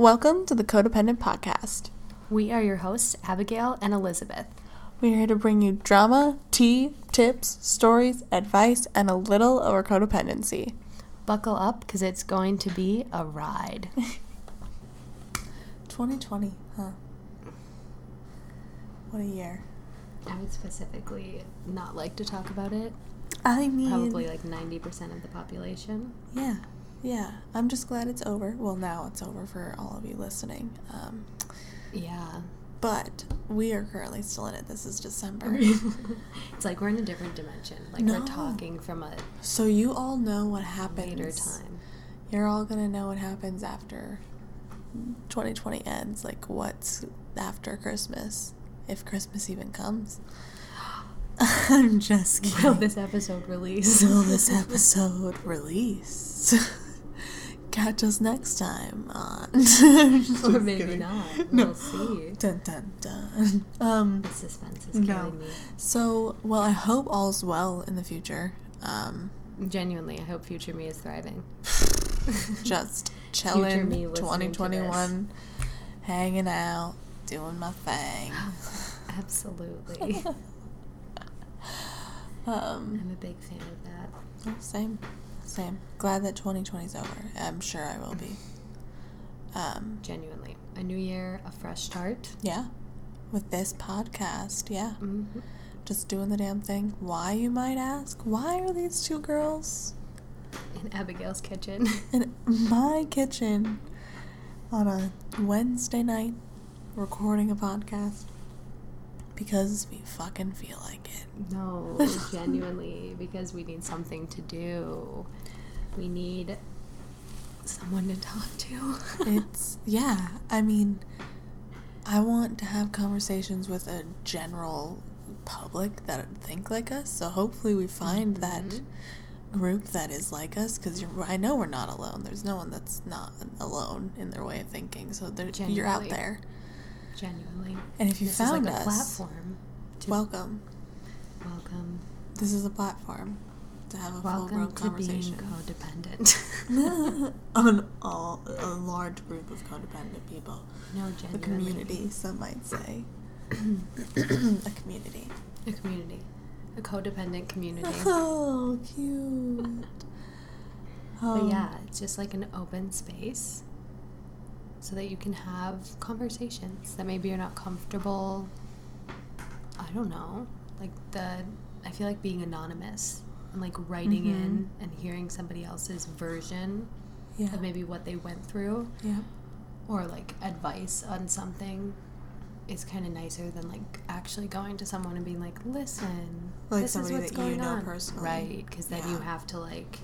Welcome to the Codependent Podcast. We are your hosts, Abigail and Elizabeth. We are here to bring you drama, tea, tips, stories, advice, and a little of our codependency. Buckle up because it's going to be a ride. 2020, huh? What a year. I would specifically not like to talk about it. I mean, Probably like 90% of the population. yeah, yeah. I'm just glad it's over. Well, now it's over for all of you listening. Um, Yeah. but we are currently still in it. This is December. it's like we're in a different dimension. Like No. we're talking from a so you all know what happens. later time. You're all gonna know what happens after 2020 ends. Like what's after Christmas, if Christmas even comes. I'm just kidding. Will this episode release? Will this episode release? Catch us next time on. or maybe not. No. We'll see. Dun dun dun. Um. The suspense is No. killing me. So well, I hope all's well in the future. Um. Genuinely, I hope future me is thriving. just Future chilling me listening to 2021 hanging out doing my thing Absolutely. um I'm a big fan of that. same same. Glad that 2020 is over. I'm sure i will be. Um Genuinely. A new year, a fresh start. yeah. With this podcast yeah. Hmm just doing the damn thing. Why you might ask? Why are these two girls In Abigail's kitchen. in my kitchen on a wednesday night recording a podcast because we fucking feel like it no, genuinely, because we need something to do. We need someone to talk to. it's yeah i mean i want to have conversations with a general public that think like us so hopefully we find that Mhm. group that is like us because i know we're not alone there's no one that's not alone in their way of thinking so you're out there Genuinely. and if you this found is like a us platform. To welcome welcome. this is a platform to have a full-grown Welcome being conversation codependent. on all a large group of codependent people no, a genuinely. community some might say a community A community. A codependent community. oh cute But Um, yeah, it's just like an open space so that you can have conversations that maybe you're not comfortable. I don't know. Like the, I feel like being anonymous and like writing mm-hmm. in and hearing somebody else's version yeah of maybe what they went through yeah or like advice on something is kind of nicer than like actually going to someone and being like, listen, Like this somebody is what's that you going know on. personally. right? Because then you have to like,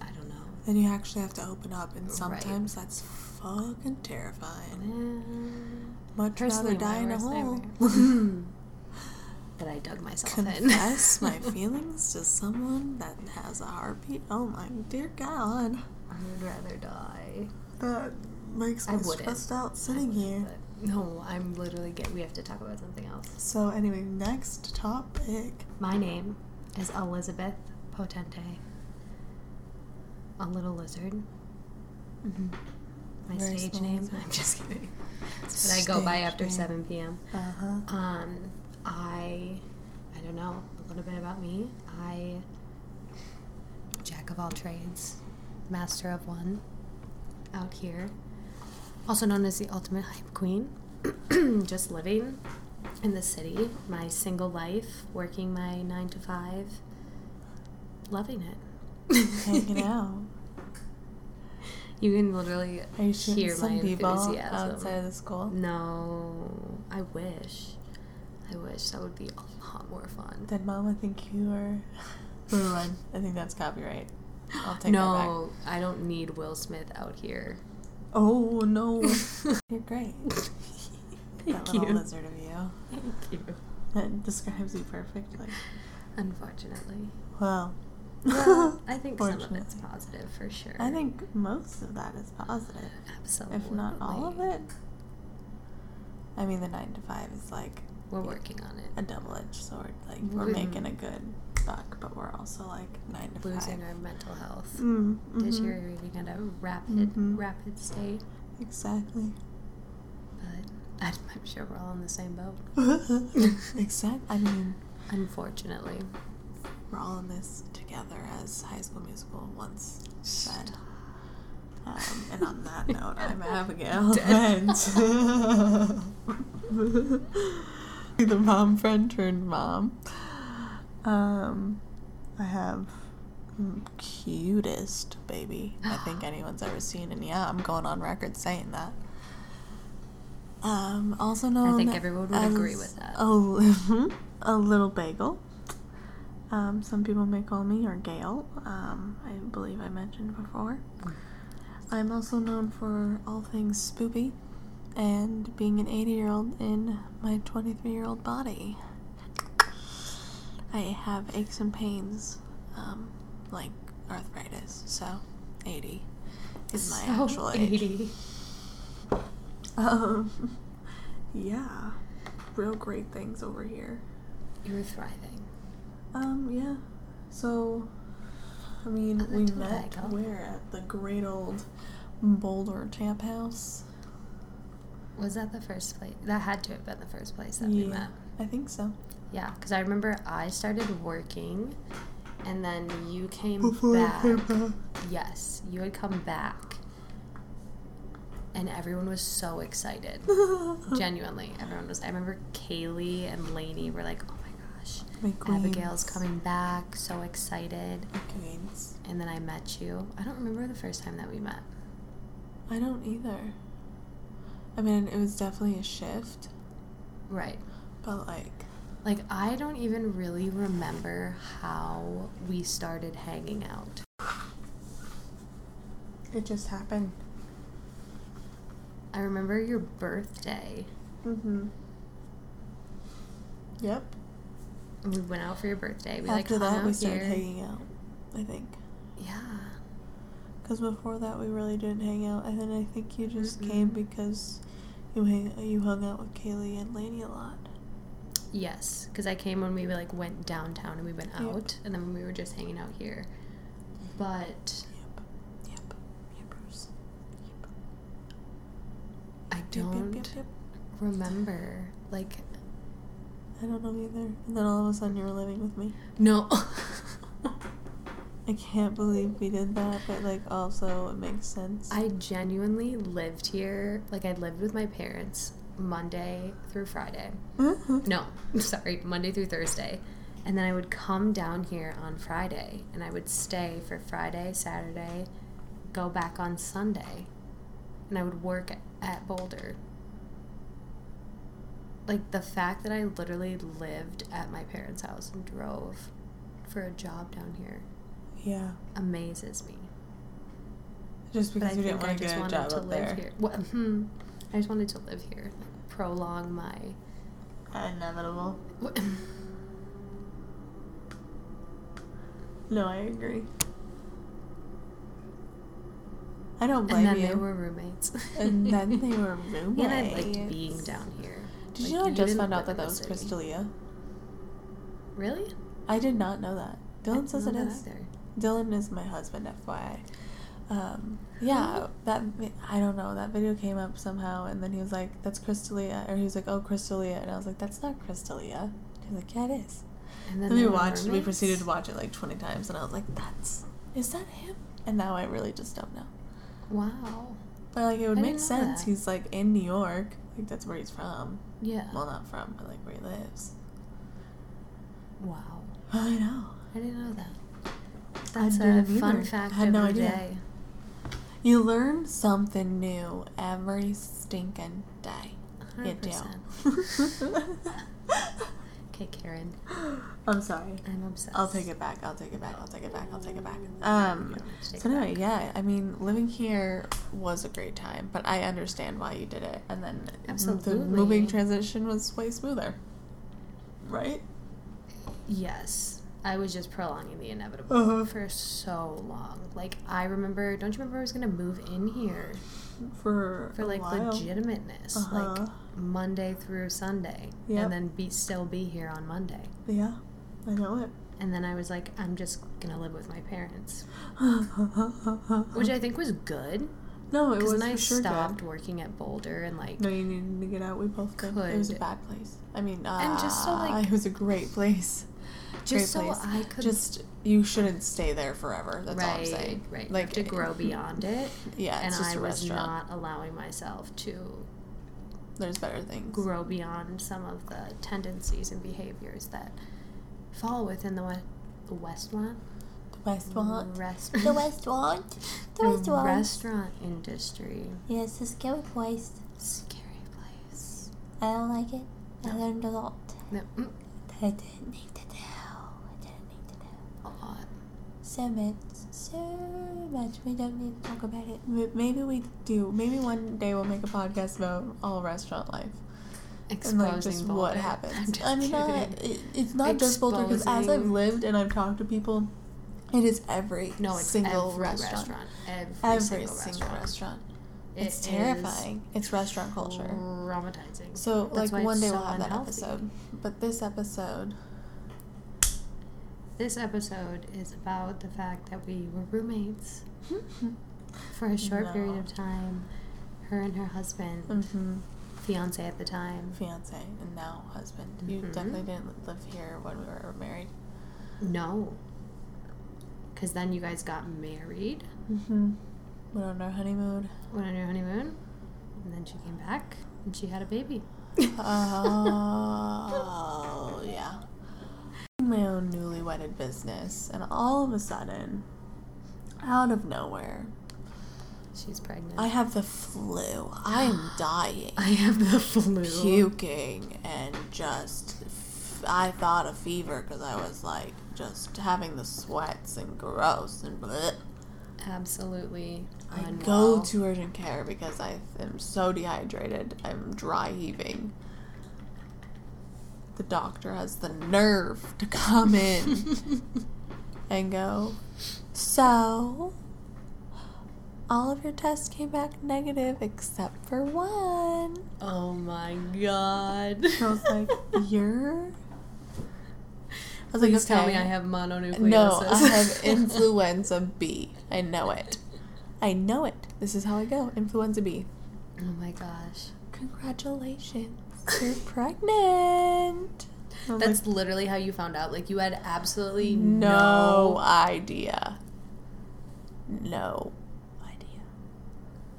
I don't know. then you actually have to open up and Right. sometimes that's fucking terrifying Uh, much personally, rather die in a hole that I dug myself in. confess my feelings to someone that has a heartbeat oh my dear god I would rather die. that makes me stressed out sitting here No, I'm literally get. We have to talk about something else. so anyway next topic My name is Elizabeth Potente. A little lizard. mm-hmm. My Very stage name. I'm just kidding. That's what I go by after name. 7 p.m. uh-huh Um, I, I don't know a little bit about me. I, jack of all trades, master of one, out here, also known as the ultimate hype queen. Just living in the city, my single life, working my nine to five, loving it, hanging out You can literally are hear some my people enthusiasm. outside of the school No, I wish. I wish that would be a lot more fun. Did Mama think you were? Never. I think that's copyright. I'll take that no, I don't need Will Smith out here. Oh no, you're great. Thank that little you. lizard of you. Thank you. That describes you perfectly. Unfortunately. Well, Well, I think some of it's positive for sure. I think most of that is positive, Absolutely. if not all of it. I mean, the nine to five is like We're working on it. a double-edged sword. Like we're Mhm. making a good buck, but we're also like nine to Losing five. our mental health. Mm, mhm. Deteriorating at a rapid, Mhm. rapid state. Exactly. But I'm I'm sure we're all in the same boat. exactly. I mean, Unfortunately. We're all in this together, as High School Musical once said. Um, and on that note, I'm Abigail. And the mom friend turned mom. Um, I have cutest baby I think anyone's ever seen, and yeah, I'm going on record saying that. Um, also known I think everyone would agree with that. A, a little bagel. Um, some people may call me or Gail. Um, I believe I mentioned before. I'm also known for all things spoopy and being an 80 year old in my 23 year old body. I have aches and pains, um, like arthritis, so 80 is my So actual age. 80. Um, yeah, real great things over here. You're thriving. Um, yeah. So, I mean, we met where at the great old Boulder Tap House. Was that the first place? That had to have been the first place that we met. I think so. Yeah, because I remember I started working, and then you came Before back. came back. Yes, you had come back, and everyone was so excited. Genuinely, everyone was. I remember Kaylee and Lainey were like, "Oh my My Abigail's coming back! So excited!" My queens. And then I met you. I don't remember the first time that we met. I don't either. I mean, it was definitely a shift, Right. but like, Like I don't even really remember how we started hanging out. it just happened. I remember your birthday. Mm-hmm. Yep. We went out for your birthday. We After like that, we started here. hanging out. I think. Yeah. Because before that, we really didn't hang out, and then I think you just Mm-mm. came because you hang, you hung out with Kaylee and Lainey a lot. Yes, because I came when we like went downtown and we went Yep. out, and then when we were just hanging out here. But Yep. Yep. Yep. Bruce. Yep. I don't Yep, yep, yep. remember like I don't know either. And then all of a sudden, you were living with me. no. I can't believe we did that, but like also it makes sense. I genuinely lived here. Like I lived with my parents Monday through Friday. Mm-hmm. No, sorry, Monday through Thursday. And then I would come down here on Friday and I would stay for Friday, Saturday, go back on Sunday. And I would work at Boulder. Like the fact that I literally lived at my parents' house and drove for a job down here yeah. amazes me. Just because I you didn't want to just get a wanted job to up live there. here. Well, hmm, I just wanted to live here, like, prolong my. Inevitable. No, I agree. I don't blame you. and then you. they were roommates. And then they were roommates. and I liked being down here. Did Like, you know I just found out that that was city. Crystalia? Really? I did not know that. Dylan says it is. either. Dylan is my husband, FYI. Um, yeah, that I don't know. That video came up somehow, and then he was like, "That's Crystalia," or he was like, "Oh, Crystalia," and I was like, "That's not Crystalia." He was like, "Yeah, it is." And then And we watched. We proceeded to watch it like twenty times, and I was like, "That's is that him?" And now I really just don't know. Wow. But like, it would I make sense. that. He's like in New York. Like that's where he's from. Yeah. Well, not from, but like where he lives. wow. I know. I didn't know that. I That's a fun fact Had of no idea. day. You learn something new every stinking day. You 100%. do. Okay, Karen. I'm sorry. I'm obsessed. I'll take it back. I'll take it back. I'll take it back. I'll take it back. Um. So back. yeah. I mean, living here was a great time, but I understand why you did it, and then Absolutely. the moving transition was way smoother. Right? Yes. I was just prolonging the inevitable Uh-huh. for so long. Like I remember, don't you remember I was gonna move in here For for like while. legitimateness, Uh-huh. like Monday through Sunday, Yep. and then be still be here on Monday. Yeah, I know it. And then I was like, I'm just gonna live with my parents, which I think was good. No, it Because was when I sure stopped good. working at Boulder and like No, you needed to get out. We both did. It was a bad place. I mean, uh, And just so, like- it was a great place. Just so place. I could Just you shouldn't stay there forever. That's all I'm saying. right, Like to grow beyond it. Yeah, and I was restaurant. not allowing myself to There's better things. grow beyond some of the tendencies and behaviors that fall within the we- the Westmont The restaurant. rest The restaurant. The the restaurant. restaurant industry. Yes, it's a scary place. Scary place. I don't like it. I learned a lot No, mm, I didn't need to know. I didn't need to know. a lot. So much. So much. We don't need to talk about it. Maybe we do. Maybe one day we'll make a podcast about all restaurant life and Exposing like just what Boulder. I'm happens. just I mean, not, it, it's not just Boulder because as I've lived and I've talked to people, it is every no, it's single every restaurant. restaurant. Every, Every single, single restaurant. restaurant. It It's terrifying. It's restaurant culture. Traumatizing. So, That's like, one day so we'll have that episode. But this episode, This episode is about the fact that we were roommates for a short period of time. Her and her husband, hmm fiance at the time. fiance and now husband. You Mhm. definitely didn't live here when we were married. No. Because then you guys got married, Mm-hmm. Went on our honeymoon. went on your honeymoon, and then she came back and she had a baby. Oh. My own newly wedded business, and all of a sudden, out of nowhere, She's pregnant. I have the flu. I'm dying. I have the flu. puking and just I thought a fever because I was like just having the sweats and gross and bleh. Absolutely. I unwell. go to urgent care because I am so dehydrated. I'm dry heaving. The doctor has the nerve to come in and go, So, all of your tests came back negative except for one. oh my god. I was like, You're. I was Please tell me I have mononucleosis. No, I have influenza B. I know it. I know it. This is how I go. Influenza B. oh my gosh. Congratulations. You're pregnant. Oh I was That's like, literally how you found out. Like you had absolutely no no. idea. No idea.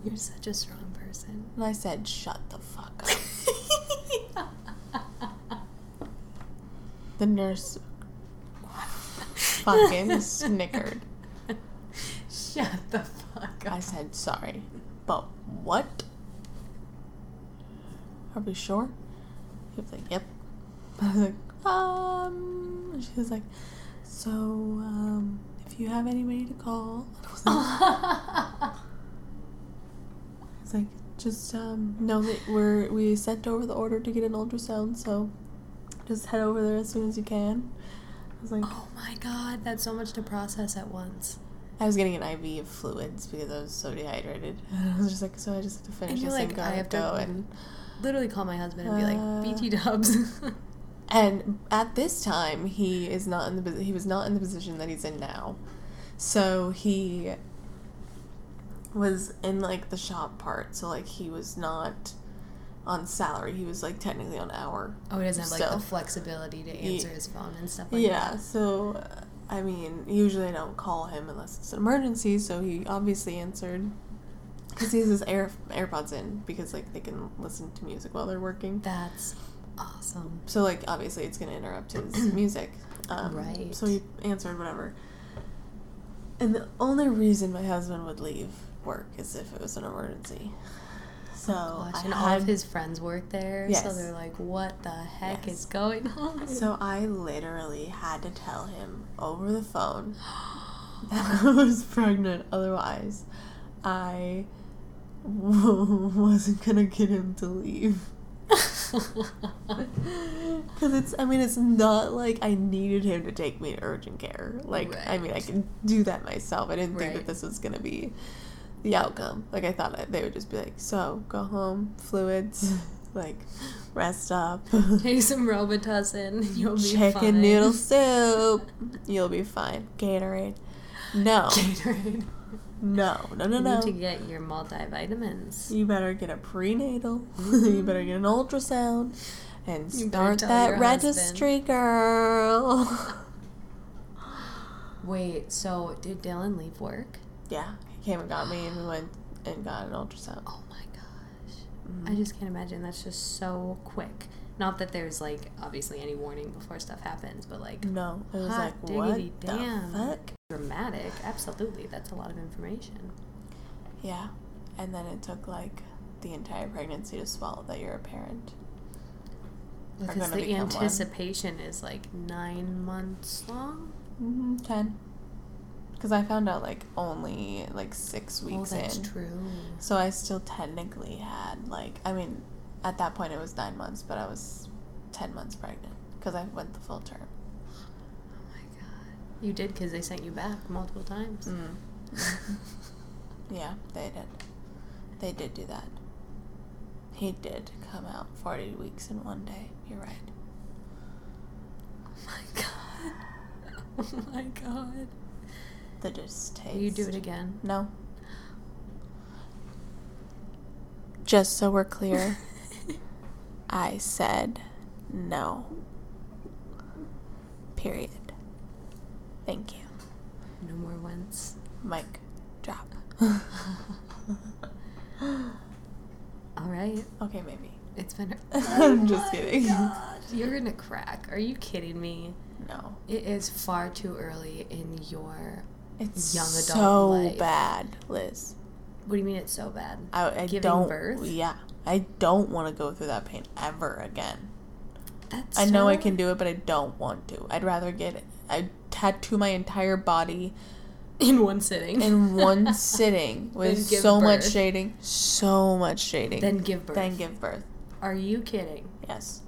You're such a strong person. And I said, shut the fuck up. The nurse fucking snickered. Shut the fuck up. I said, sorry, but what? Are we sure? He was like, yep. I was like, um, and she was like, so, um, if you have anybody to call, and I was like, like, just, um, know that we're, we sent over the order to get an ultrasound, so just head over there as soon as you can. I was like, oh my god, that's so much to process at once. I was getting an IV of fluids because I was so dehydrated. I was just like, so I just have to finish And this like, and go, I have to go and literally call my husband and be Uh, like, BT dubs. and at this time he is not in the he was not in the position that he's in now, so he was in like the shop part. So like he was not on salary. He was like technically on hour. oh, he doesn't have like So- the flexibility to answer his phone and stuff like yeah. that. So uh, I mean, usually I don't call him unless it's an emergency. So he obviously answered. Because he has his Air AirPods in because like they can listen to music while they're working. That's awesome. So like obviously it's gonna interrupt his music. Um, Right. So he answered whatever. And the only reason my husband would leave work is if it was an emergency. So Gosh, I and all of his friends work there, so they're like, "What the heck Yes. is going on?" So I literally had to tell him over the phone that I was pregnant. Otherwise, I wasn't gonna get him to leave. Because it's, I mean, it's not like I needed him to take me to urgent care. Like, I mean, I can do that myself. I didn't think that this was going to be the outcome. Like, I thought that they would just be like, so, go home, fluids, like, rest up, Take some Robitussin, you'll be chicken fine. noodle soup, you'll be fine. Gatorade. No. Gatorade. No, no, no, no. you no. need to get your multivitamins. You better get a prenatal. You better get an ultrasound and start that registry, girl. Wait, so did Dylan leave work? yeah, he came and got me, and we went and got an ultrasound. Oh my gosh. Mhm. I just can't imagine. That's just so quick. Not that there's like obviously any warning before stuff happens, but like no, it was like what damn. the fuck? Dramatic. Absolutely, that's a lot of information. Yeah, and then it took like the entire pregnancy to swallow that you're a parent. Because the become one. anticipation is like nine months long. Mm-hmm. Ten. Because I found out like only like six weeks in. oh, that's in. true. So I still technically had like I mean, at that point it was nine months, but I was ten months pregnant because I went the full term. You did because they sent you back multiple times. Mm. yeah, they did. They did do that. He did come out forty weeks in one day. You're right. Oh my god. Oh my god. The distaste. You do it again? No. Just so we're clear, I said no. Period. Thank you. no more once. Mic drop. All right. okay, maybe. It's been. I'm just oh kidding. God, you're gonna crack. Are you kidding me? No. It is far too early in your. It's Young adult so life. bad, Liz. What do you mean it's so bad? I, I Giving don't. birth? Yeah, I don't want to go through that pain ever again. That's. I know I can do it, but I don't want to. I'd rather get I tattoo my entire body in one sitting. in one sitting with so much shading, so much shading. then give birth. Then give birth. Are you kidding? Yes.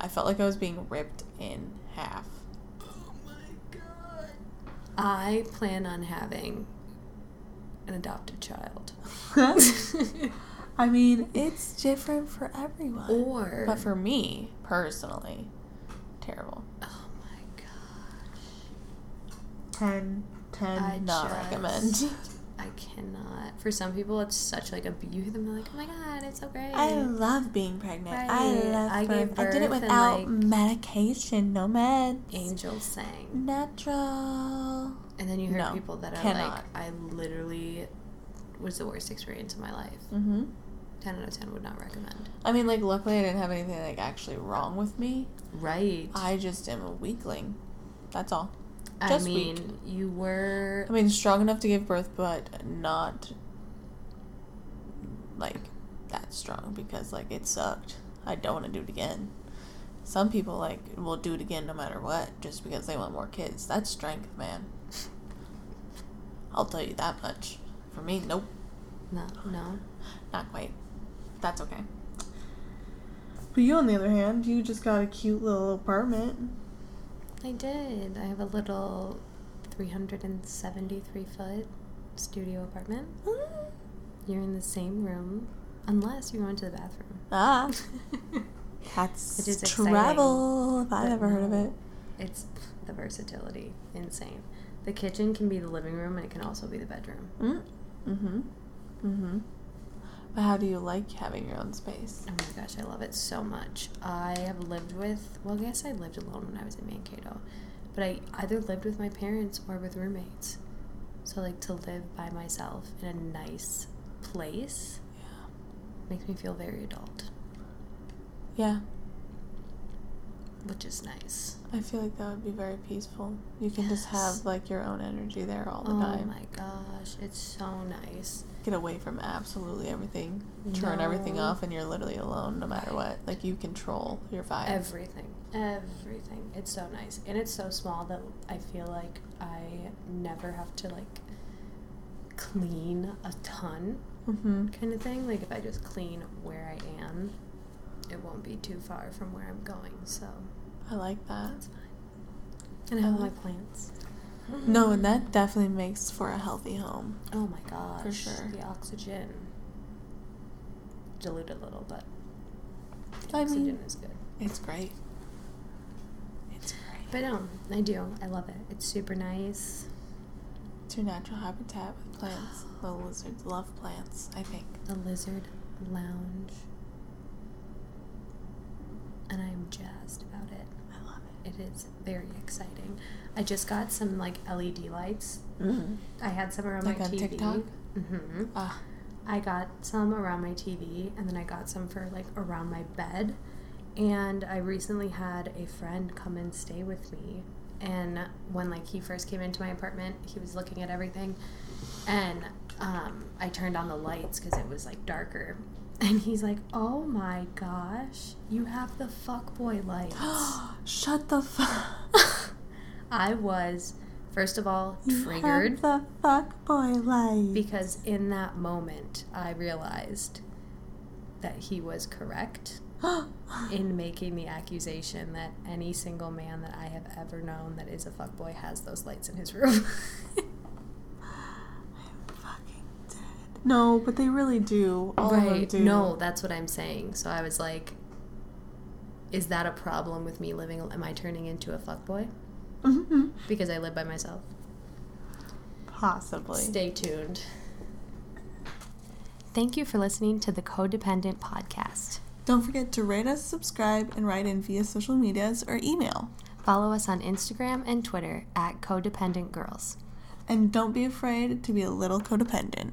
I felt like I was being ripped in half. Oh my god. I plan on having an adopted child. I mean, it's different for everyone. or. But for me, personally, terrible. Oh. 10, 10, I not just- recommend. I cannot. For some people, it's such like a. beauty. hear them they're like, "Oh my god, it's so great." I love being pregnant. I love I birth. I did it birth and, without like- medication, no meds. Angels sang, Natural. and then you hear No, people that are cannot. like, "I literally was the worst experience of my life." Mm-hmm. Ten out of ten would not recommend. I mean, like, luckily I didn't have anything like actually wrong with me. Right. I just am a weakling. That's all. I mean, weak. you were. I mean, strong enough to give birth, but not like that strong because like it sucked. I don't want to do it again. Some people like will do it again no matter what, just because they want more kids. That's strength, man. I'll tell you that much. For me, nope, No, no. not quite. That's okay. But you, on the other hand, you just got a cute little apartment. I did. I have a little 373 foot studio apartment. You're in the same room, unless you go into the bathroom. Ah, that's travel. If I've ever heard of it. It's the versatility, insane. The kitchen can be the living room, and it can also be the bedroom. Mm. Mm-hmm. Mm-hmm. But how do you like having your own space? Oh my gosh, I love it so much. I have lived with, well, I guess I lived alone when I was in Mankato, but I either lived with my parents or with roommates. So, like, to live by myself in a nice place Yeah. makes me feel very adult, Yeah. which is nice. I feel like that would be very peaceful. You can just have like your own energy there all the Oh time. Oh my gosh, it's so nice. Get away from absolutely everything. Turn everything off and you're literally alone no matter what. Like you control your vibe. Everything. Everything. It's so nice. And it's so small that I feel like I never have to, like, clean a ton mm-hmm. kind of thing. Like, if I just clean where I am, it won't be too far from where I'm going. So, I like that. that's fine. And I have I my like- plants. No, and that definitely makes for a healthy home. Oh my gosh. For sure. The oxygen. Diluted a little, but the I oxygen mean- is good. It's great. It's great. But no, I do. I love it. It's super nice. It's your natural habitat with plants. Little lizards love plants, I think. The Lizard Lounge. And I'm jazzed about it. I love it. It is very exciting. I just got some like LED lights. Mm-hmm. I had some around Like my on TV. TikTok? hmm Ah, I got some around my TV, and then I got some for like around my bed. And I recently had a friend come and stay with me. And when like he first came into my apartment, he was looking at everything, and um, I turned on the lights because it was like darker. And he's like, "Oh my gosh, you have the fuck boy lights." shut the fuck. I was, first of all, You triggered have the fuck boy light. because in that moment I realized that he was correct in making the accusation that any single man that I have ever known that is a fuckboy has those lights in his room. I'm fucking dead. No, but they really do. All of them right. do. No, that's what I'm saying. So I was like, is that a problem with me living? Am I turning into a fuckboy? Mhm. Because I live by myself. Possibly. Stay tuned. Thank you for listening to the Codependent Podcast. Don't forget to rate us, subscribe, and write in via social medias or email. Follow us on Instagram and Twitter at Codependent Girls. And don't be afraid to be a little codependent.